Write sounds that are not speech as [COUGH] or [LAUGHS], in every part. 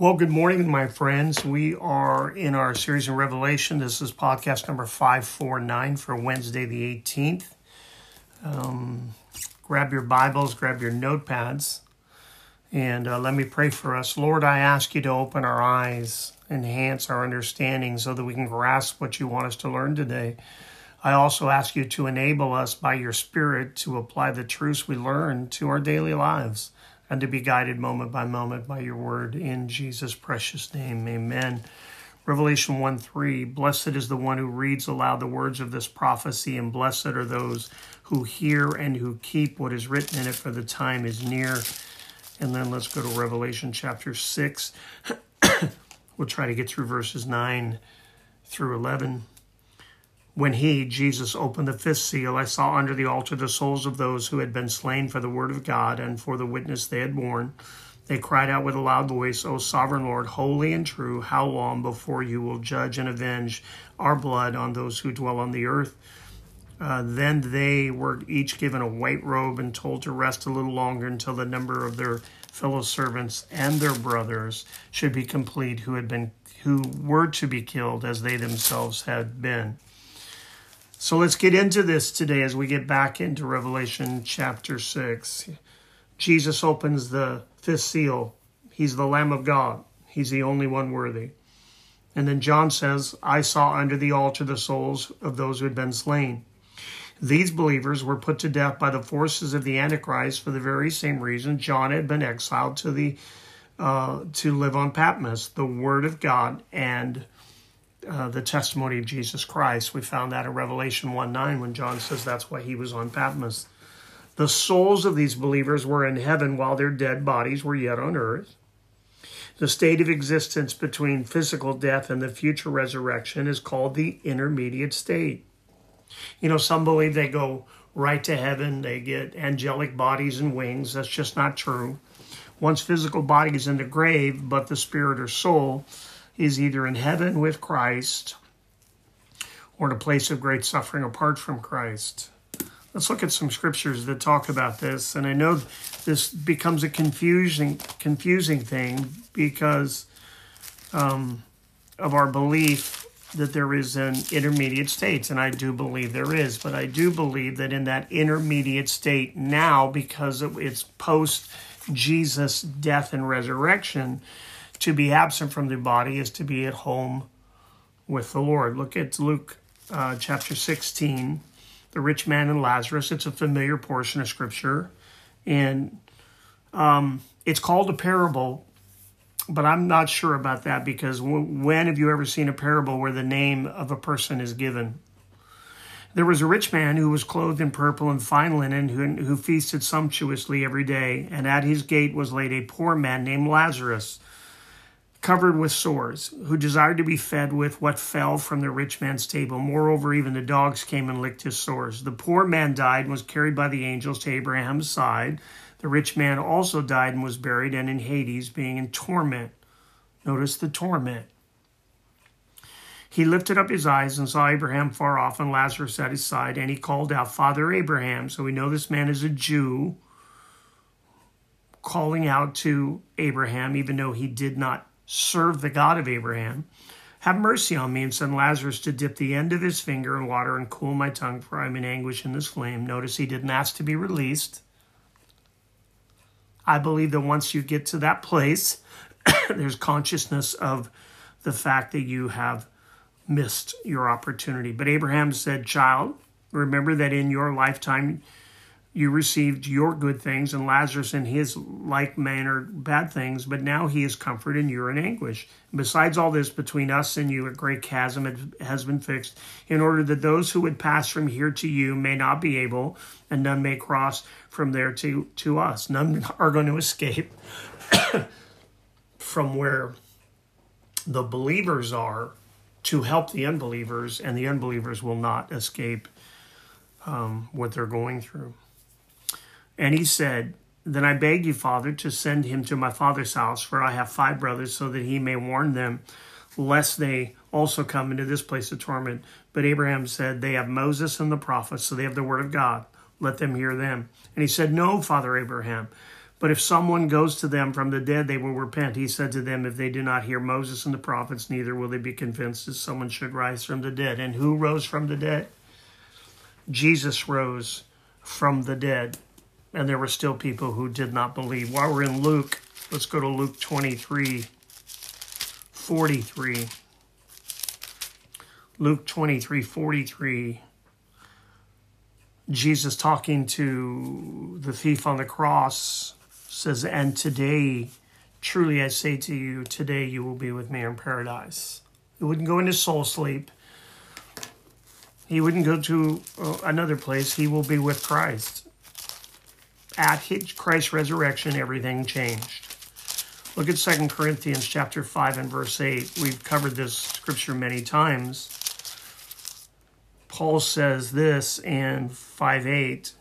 Well, good morning, my friends. We are in our series in Revelation. This is podcast number 549 for Wednesday, the 18th. Um, grab your Bibles, grab your notepads, and uh, let me pray for us. Lord, I ask you to open our eyes, enhance our understanding so that we can grasp what you want us to learn today. I also ask you to enable us by your Spirit to apply the truths we learn to our daily lives and to be guided moment by moment by your word in Jesus' precious name. Amen. Revelation 1 3 Blessed is the one who reads aloud the words of this prophecy, and blessed are those who hear and who keep what is written in it, for the time is near. And then let's go to Revelation chapter 6. [COUGHS] we'll try to get through verses 9 through 11. When he, Jesus, opened the fifth seal, I saw under the altar the souls of those who had been slain for the word of God and for the witness they had borne. They cried out with a loud voice, O sovereign Lord, holy and true, how long before you will judge and avenge our blood on those who dwell on the earth? Uh, then they were each given a white robe and told to rest a little longer until the number of their fellow servants and their brothers should be complete who had been who were to be killed as they themselves had been. So let's get into this today as we get back into Revelation chapter 6. Jesus opens the fifth seal. He's the Lamb of God, He's the only one worthy. And then John says, I saw under the altar the souls of those who had been slain. These believers were put to death by the forces of the Antichrist for the very same reason John had been exiled to the uh, to live on Patmos, the Word of God and uh, the testimony of Jesus Christ. We found that in Revelation 1 9 when John says that's why he was on Patmos. The souls of these believers were in heaven while their dead bodies were yet on earth. The state of existence between physical death and the future resurrection is called the intermediate state. You know, some believe they go right to heaven, they get angelic bodies and wings. That's just not true. Once physical body is in the grave, but the spirit or soul is either in heaven with Christ or in a place of great suffering apart from Christ. Let's look at some scriptures that talk about this. And I know this becomes a confusing, confusing thing because um, of our belief that there is an intermediate state, and I do believe there is, but I do believe that in that intermediate state now, because it's post Jesus' death and resurrection, to be absent from the body is to be at home with the Lord. Look at Luke uh, chapter 16, the rich man and Lazarus. It's a familiar portion of scripture. And um, it's called a parable, but I'm not sure about that because when have you ever seen a parable where the name of a person is given? There was a rich man who was clothed in purple and fine linen, who, who feasted sumptuously every day, and at his gate was laid a poor man named Lazarus covered with sores, who desired to be fed with what fell from the rich man's table. Moreover, even the dogs came and licked his sores. The poor man died and was carried by the angels to Abraham's side. The rich man also died and was buried, and in Hades, being in torment. Notice the torment. He lifted up his eyes and saw Abraham far off and Lazarus at his side, and he called out, Father Abraham. So we know this man is a Jew calling out to Abraham, even though he did not serve the God of Abraham. Have mercy on me and send Lazarus to dip the end of his finger in water and cool my tongue, for I'm in anguish in this flame. Notice he didn't ask to be released. I believe that once you get to that place, [COUGHS] there's consciousness of the fact that you have missed your opportunity. But Abraham said, Child, remember that in your lifetime you received your good things, and Lazarus in his like manner bad things, but now he is comforted and you're in anguish. Besides all this, between us and you, a great chasm has been fixed, in order that those who would pass from here to you may not be able, and none may cross from there to, to us. None [LAUGHS] are going to escape [COUGHS] from where the believers are to help the unbelievers, and the unbelievers will not escape um, what they're going through. And he said, Then I beg you, Father, to send him to my father's house, for I have five brothers, so that he may warn them, lest they also come into this place of torment. But Abraham said, They have Moses and the prophets, so they have the word of God. Let them hear them. And he said, No, Father Abraham, But if someone goes to them from the dead, they will repent. He said to them, If they do not hear Moses and the prophets, neither will they be convinced that someone should rise from the dead. And who rose from the dead? Jesus rose from the dead. And there were still people who did not believe. While we're in Luke, let's go to Luke 23 43. Luke 23 43. Jesus talking to the thief on the cross says, And today, truly I say to you, today you will be with me in paradise. He wouldn't go into soul sleep. He wouldn't go to uh, another place. He will be with Christ. At Christ's resurrection, everything changed. Look at 2 Corinthians chapter 5 and verse 8. We've covered this scripture many times. Paul says this in 5 8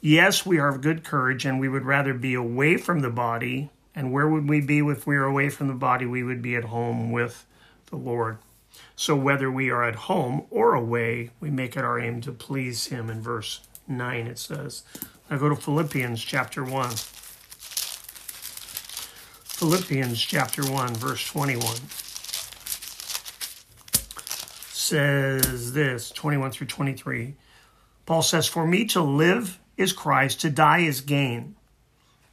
Yes, we are of good courage, and we would rather be away from the body. And where would we be if we were away from the body? We would be at home with the Lord. So whether we are at home or away, we make it our aim to please Him. In verse 9, it says. Now go to Philippians chapter 1. Philippians chapter 1, verse 21 says this 21 through 23. Paul says, For me to live is Christ, to die is gain.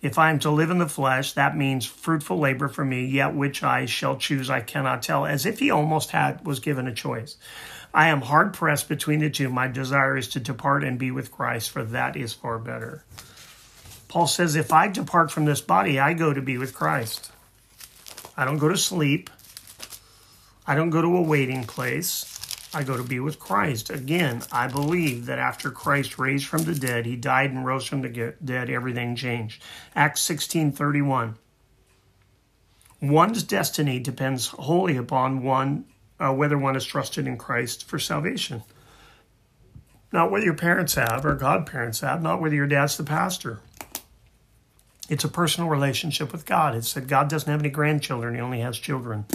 If I am to live in the flesh, that means fruitful labor for me, yet which I shall choose I cannot tell, as if he almost had was given a choice. I am hard pressed between the two. My desire is to depart and be with Christ, for that is far better. Paul says, If I depart from this body, I go to be with Christ. I don't go to sleep. I don't go to a waiting place. I go to be with Christ. Again, I believe that after Christ raised from the dead, he died and rose from the dead, everything changed. Acts 16:31. One's destiny depends wholly upon one uh, whether one is trusted in Christ for salvation. Not whether your parents have or godparents have, not whether your dad's the pastor. It's a personal relationship with God. It said God doesn't have any grandchildren, he only has children.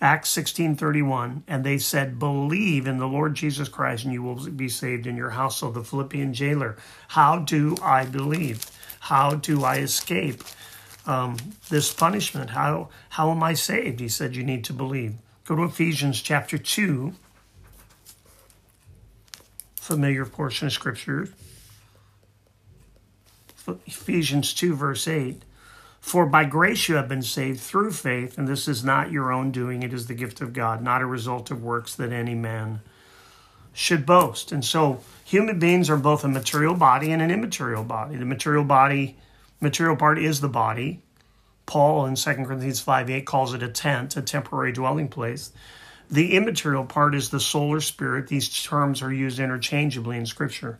Acts 16:31 and they said believe in the Lord Jesus Christ and you will be saved in your household the Philippian jailer how do I believe how do I escape um, this punishment how how am I saved he said you need to believe go to Ephesians chapter 2 familiar portion of scripture Ephesians 2 verse 8 for by grace you have been saved through faith, and this is not your own doing, it is the gift of God, not a result of works that any man should boast. And so human beings are both a material body and an immaterial body. The material body, material part is the body. Paul in 2 Corinthians 5 8 calls it a tent, a temporary dwelling place. The immaterial part is the soul or spirit. These terms are used interchangeably in Scripture.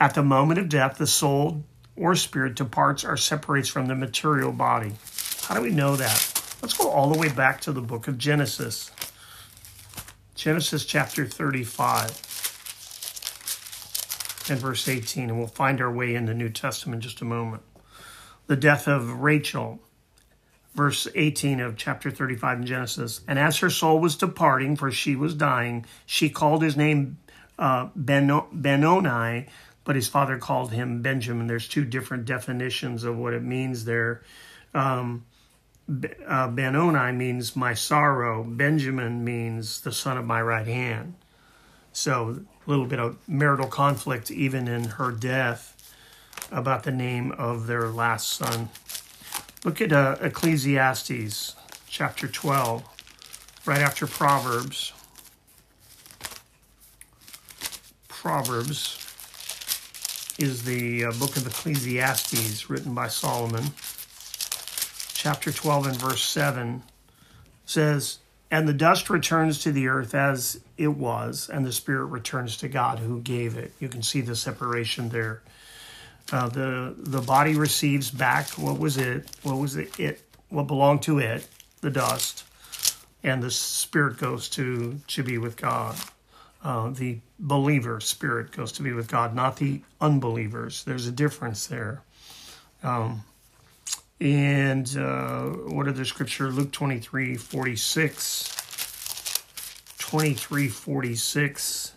At the moment of death, the soul or spirit departs or separates from the material body. How do we know that? Let's go all the way back to the book of Genesis. Genesis chapter 35 and verse 18, and we'll find our way in the New Testament in just a moment. The death of Rachel, verse 18 of chapter 35 in Genesis. And as her soul was departing, for she was dying, she called his name uh, Benoni, but his father called him Benjamin. There's two different definitions of what it means there. Um, uh, Benoni means my sorrow. Benjamin means the son of my right hand. So a little bit of marital conflict even in her death about the name of their last son. Look at uh, Ecclesiastes chapter 12, right after Proverbs. Proverbs is the uh, book of Ecclesiastes written by Solomon. Chapter 12 and verse 7 says, And the dust returns to the earth as it was, and the spirit returns to God who gave it. You can see the separation there. Uh, the the body receives back what was it, what was it, it, what belonged to it, the dust, and the spirit goes to to be with God uh, the believer spirit goes to be with God, not the unbelievers. There's a difference there. Um, and uh, what other scripture? Luke 23 46. 23 46.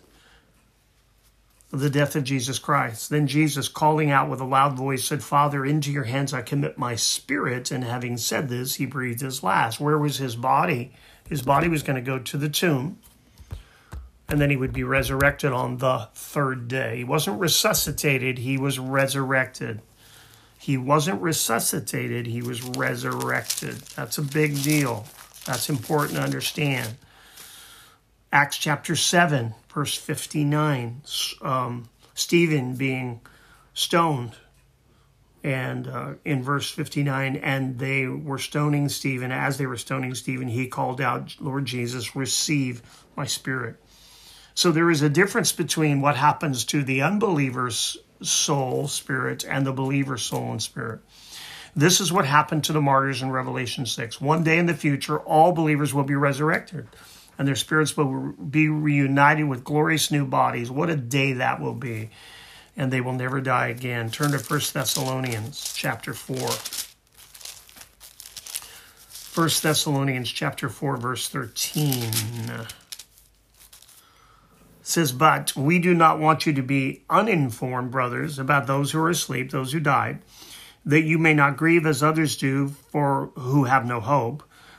Of the death of Jesus Christ. Then Jesus, calling out with a loud voice, said, Father, into your hands I commit my spirit. And having said this, he breathed his last. Where was his body? His body was going to go to the tomb, and then he would be resurrected on the third day. He wasn't resuscitated, he was resurrected. He wasn't resuscitated, he was resurrected. That's a big deal. That's important to understand. Acts chapter 7, verse 59, um, Stephen being stoned. And uh, in verse 59, and they were stoning Stephen. As they were stoning Stephen, he called out, Lord Jesus, receive my spirit. So there is a difference between what happens to the unbeliever's soul, spirit, and the believer's soul and spirit. This is what happened to the martyrs in Revelation 6. One day in the future, all believers will be resurrected and their spirits will be reunited with glorious new bodies. What a day that will be. And they will never die again. Turn to 1 Thessalonians chapter 4. 1 Thessalonians chapter 4 verse 13 says, But we do not want you to be uninformed, brothers, about those who are asleep, those who died, that you may not grieve as others do, for who have no hope.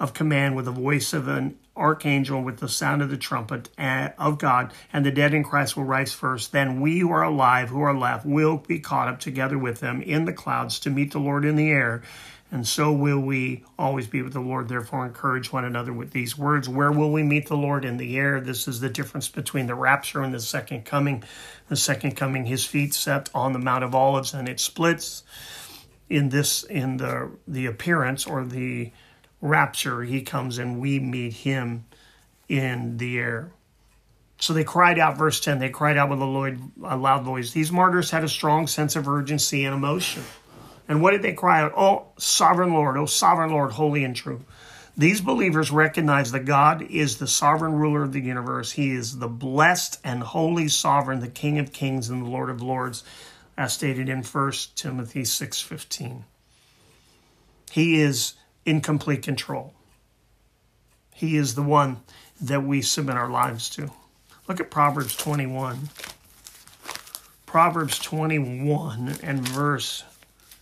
of command, with the voice of an archangel with the sound of the trumpet uh, of God, and the dead in Christ will rise first. Then we who are alive, who are left, will be caught up together with them in the clouds to meet the Lord in the air. And so will we always be with the Lord. Therefore, encourage one another with these words. Where will we meet the Lord? In the air. This is the difference between the rapture and the second coming. The second coming, his feet set on the Mount of Olives, and it splits in this in the the appearance or the rapture, he comes and we meet him in the air. So they cried out, verse 10, they cried out with a loud voice. These martyrs had a strong sense of urgency and emotion. And what did they cry out? Oh, sovereign Lord, oh, sovereign Lord, holy and true. These believers recognize that God is the sovereign ruler of the universe. He is the blessed and holy sovereign, the King of kings and the Lord of lords, as stated in 1 Timothy 6.15. He is in complete control. He is the one that we submit our lives to. Look at Proverbs 21. Proverbs 21 and verse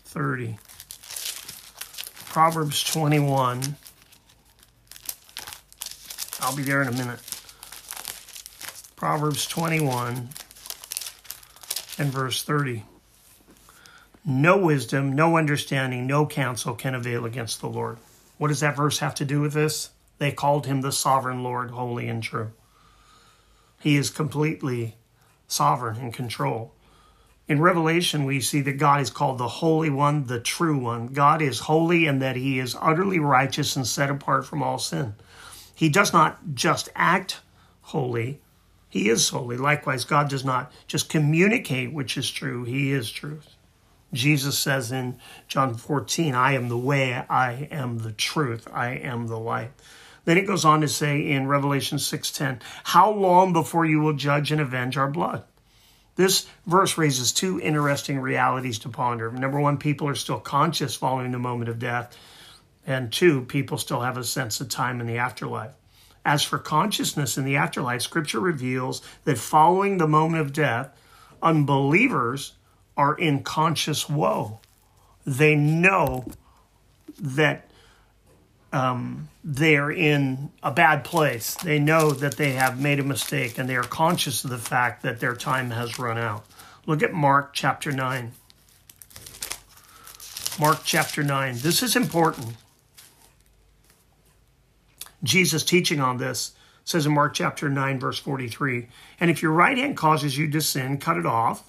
30. Proverbs 21. I'll be there in a minute. Proverbs 21 and verse 30. No wisdom, no understanding, no counsel can avail against the Lord. What does that verse have to do with this? They called him the sovereign Lord, holy and true. He is completely sovereign in control. In Revelation, we see that God is called the Holy One, the True One. God is holy and that He is utterly righteous and set apart from all sin. He does not just act holy, He is holy. Likewise, God does not just communicate which is true, He is truth. Jesus says in John 14, I am the way, I am the truth, I am the light. Then it goes on to say in Revelation 6:10, "How long before you will judge and avenge our blood?" This verse raises two interesting realities to ponder. Number one, people are still conscious following the moment of death, and two, people still have a sense of time in the afterlife. As for consciousness in the afterlife, scripture reveals that following the moment of death, unbelievers are in conscious woe. They know that um, they are in a bad place. They know that they have made a mistake and they are conscious of the fact that their time has run out. Look at Mark chapter 9. Mark chapter 9. This is important. Jesus teaching on this says in Mark chapter 9, verse 43 And if your right hand causes you to sin, cut it off.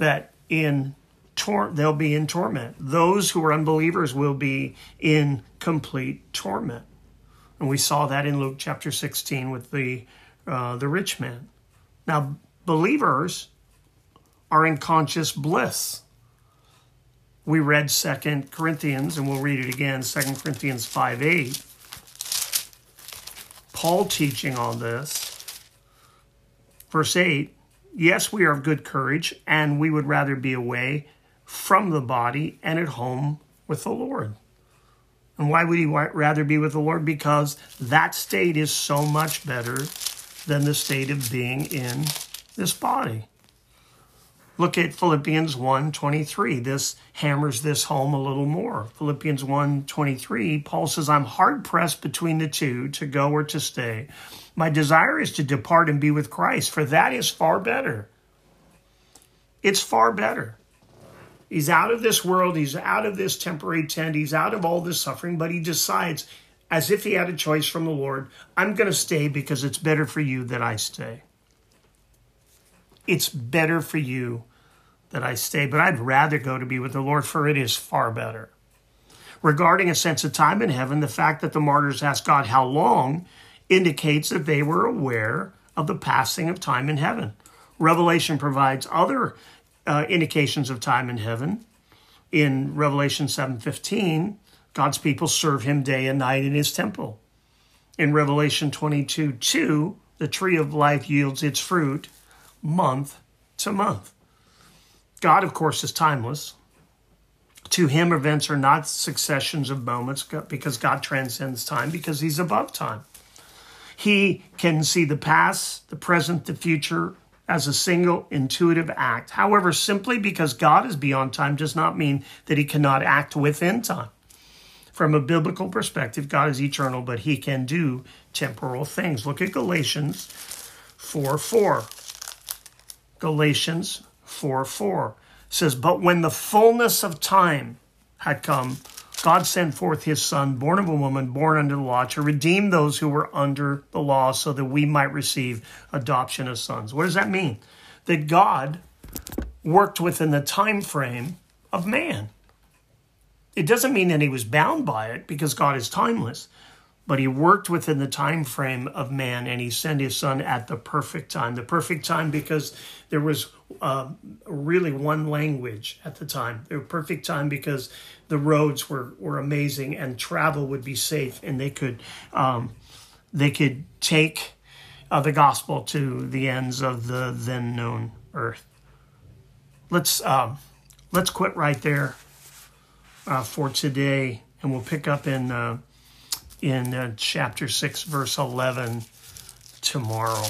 That in tor- they'll be in torment. Those who are unbelievers will be in complete torment. And we saw that in Luke chapter 16 with the uh, the rich man. Now, believers are in conscious bliss. We read Second Corinthians, and we'll read it again, Second Corinthians 5 8. Paul teaching on this. Verse 8 Yes, we are of good courage, and we would rather be away from the body and at home with the Lord. And why would he rather be with the Lord? Because that state is so much better than the state of being in this body. Look at Philippians 1:23. This hammers this home a little more. Philippians 1:23, Paul says, "I'm hard pressed between the two, to go or to stay. My desire is to depart and be with Christ, for that is far better." It's far better. He's out of this world. He's out of this temporary tent. He's out of all this suffering, but he decides, as if he had a choice from the Lord, I'm going to stay because it's better for you that I stay. It's better for you that I stay, but I'd rather go to be with the Lord, for it is far better. Regarding a sense of time in heaven, the fact that the martyrs asked God how long indicates that they were aware of the passing of time in heaven. Revelation provides other uh, indications of time in heaven. In Revelation 7:15, God's people serve him day and night in his temple. In Revelation 22 2, the tree of life yields its fruit month to month. God, of course, is timeless. To him, events are not successions of moments because God transcends time, because he's above time. He can see the past, the present, the future, as a single intuitive act. However, simply because God is beyond time does not mean that he cannot act within time. From a biblical perspective, God is eternal, but he can do temporal things. Look at Galatians 4 4. Galatians 4 4 says, But when the fullness of time had come, God sent forth his son, born of a woman, born under the law, to redeem those who were under the law so that we might receive adoption as sons. What does that mean? That God worked within the time frame of man. It doesn't mean that he was bound by it because God is timeless, but he worked within the time frame of man and he sent his son at the perfect time. The perfect time because there was uh, really one language at the time. The perfect time because the roads were, were amazing and travel would be safe and they could um, they could take uh, the gospel to the ends of the then known earth. Let's um, let's quit right there uh, for today, and we'll pick up in uh, in uh, chapter six, verse eleven tomorrow.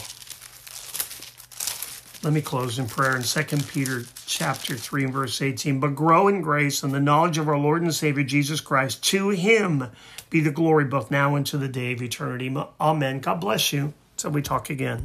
Let me close in prayer in 2 Peter chapter 3 and verse 18. But grow in grace and the knowledge of our Lord and Savior Jesus Christ. To him be the glory both now and to the day of eternity. Amen. God bless you. Till we talk again.